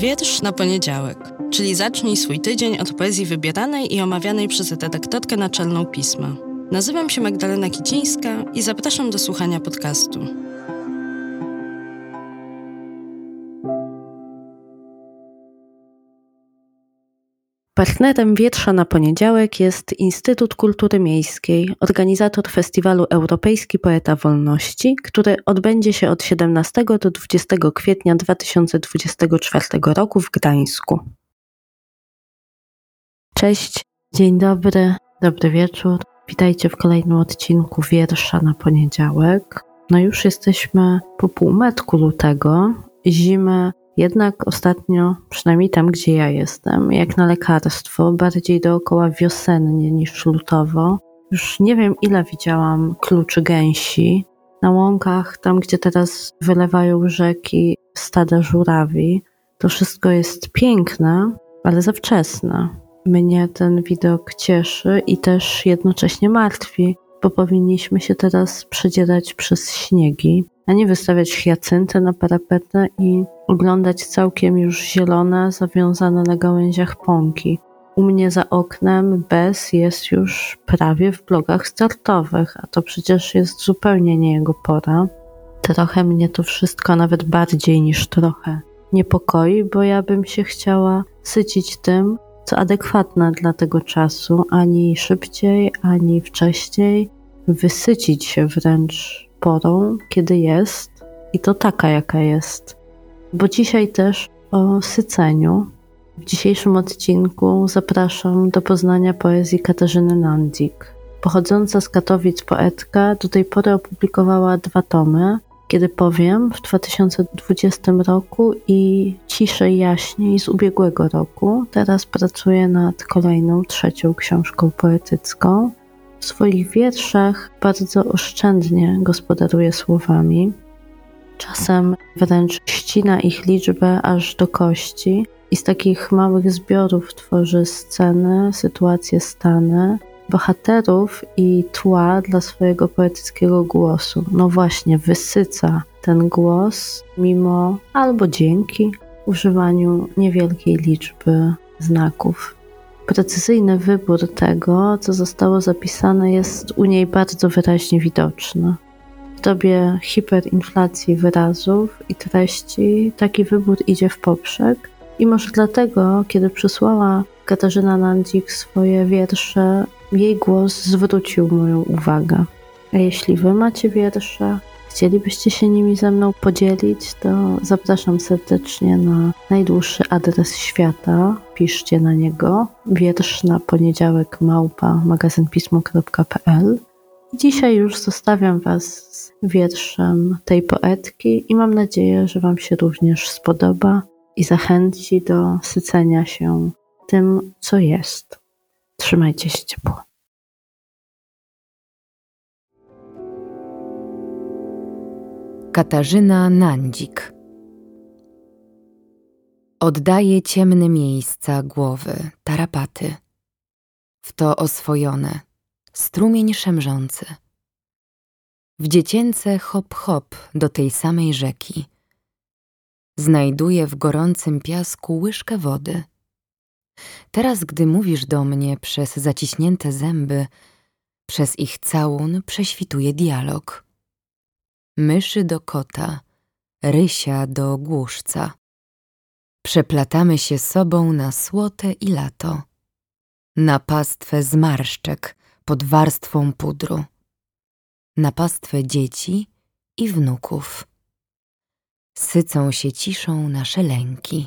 Wiersz na poniedziałek, czyli zacznij swój tydzień od poezji wybieranej i omawianej przez redaktorkę naczelną pisma. Nazywam się Magdalena Kicińska i zapraszam do słuchania podcastu. Partnerem Wietrza na poniedziałek jest Instytut Kultury Miejskiej, organizator festiwalu Europejski Poeta Wolności, który odbędzie się od 17 do 20 kwietnia 2024 roku w Gdańsku. Cześć, dzień dobry, dobry wieczór. Witajcie w kolejnym odcinku Wiersza na poniedziałek. No już jesteśmy po półmetku lutego. Zimę jednak ostatnio, przynajmniej tam, gdzie ja jestem, jak na lekarstwo, bardziej dookoła wiosennie niż lutowo. Już nie wiem, ile widziałam kluczy gęsi. Na łąkach, tam gdzie teraz wylewają rzeki, stada żurawi. To wszystko jest piękne, ale za wczesne. Mnie ten widok cieszy i też jednocześnie martwi, bo powinniśmy się teraz przedzierać przez śniegi, a nie wystawiać hiacynty na parapetę i oglądać całkiem już zielone, zawiązane na gałęziach pąki. U mnie za oknem bez jest już prawie w blogach startowych, a to przecież jest zupełnie nie jego pora. Trochę mnie to wszystko nawet bardziej niż trochę niepokoi, bo ja bym się chciała sycić tym, co adekwatne dla tego czasu, ani szybciej, ani wcześniej, wysycić się wręcz porą, kiedy jest, i to taka, jaka jest. Bo dzisiaj też o syceniu. W dzisiejszym odcinku zapraszam do poznania poezji Katarzyny Nandzik. Pochodząca z Katowic poetka do tej pory opublikowała dwa tomy, kiedy powiem w 2020 roku i ciszej jaśniej z ubiegłego roku. Teraz pracuję nad kolejną, trzecią książką poetycką. W swoich wierszach bardzo oszczędnie gospodaruje słowami. Czasem wręcz ścina ich liczbę aż do kości i z takich małych zbiorów tworzy sceny, sytuacje, stany, bohaterów i tła dla swojego poetyckiego głosu. No właśnie, wysyca ten głos mimo albo dzięki używaniu niewielkiej liczby znaków. Precyzyjny wybór tego, co zostało zapisane, jest u niej bardzo wyraźnie widoczny. W dobie hiperinflacji wyrazów i treści taki wybór idzie w poprzek i może dlatego, kiedy przysłała Katarzyna Nandzik swoje wiersze, jej głos zwrócił moją uwagę. A jeśli wy macie wiersze, chcielibyście się nimi ze mną podzielić, to zapraszam serdecznie na najdłuższy adres świata. Piszcie na niego wiersz na poniedziałek małpa magazynpismo.pl. Dzisiaj już zostawiam Was z wierszem tej poetki i mam nadzieję, że Wam się również spodoba i zachęci do sycenia się tym, co jest. Trzymajcie się ciepło. Katarzyna Nandzik Oddaje ciemne miejsca głowy, tarapaty. W to oswojone, strumień szemrzący. W dziecięce hop-hop do tej samej rzeki. Znajduję w gorącym piasku łyżkę wody. Teraz, gdy mówisz do mnie przez zaciśnięte zęby, przez ich całun prześwituje dialog. Myszy do kota, rysia do głuszca. Przeplatamy się sobą na słote i lato, na pastwę zmarszczek pod warstwą pudru, na pastwę dzieci i wnuków. Sycą się ciszą nasze lęki.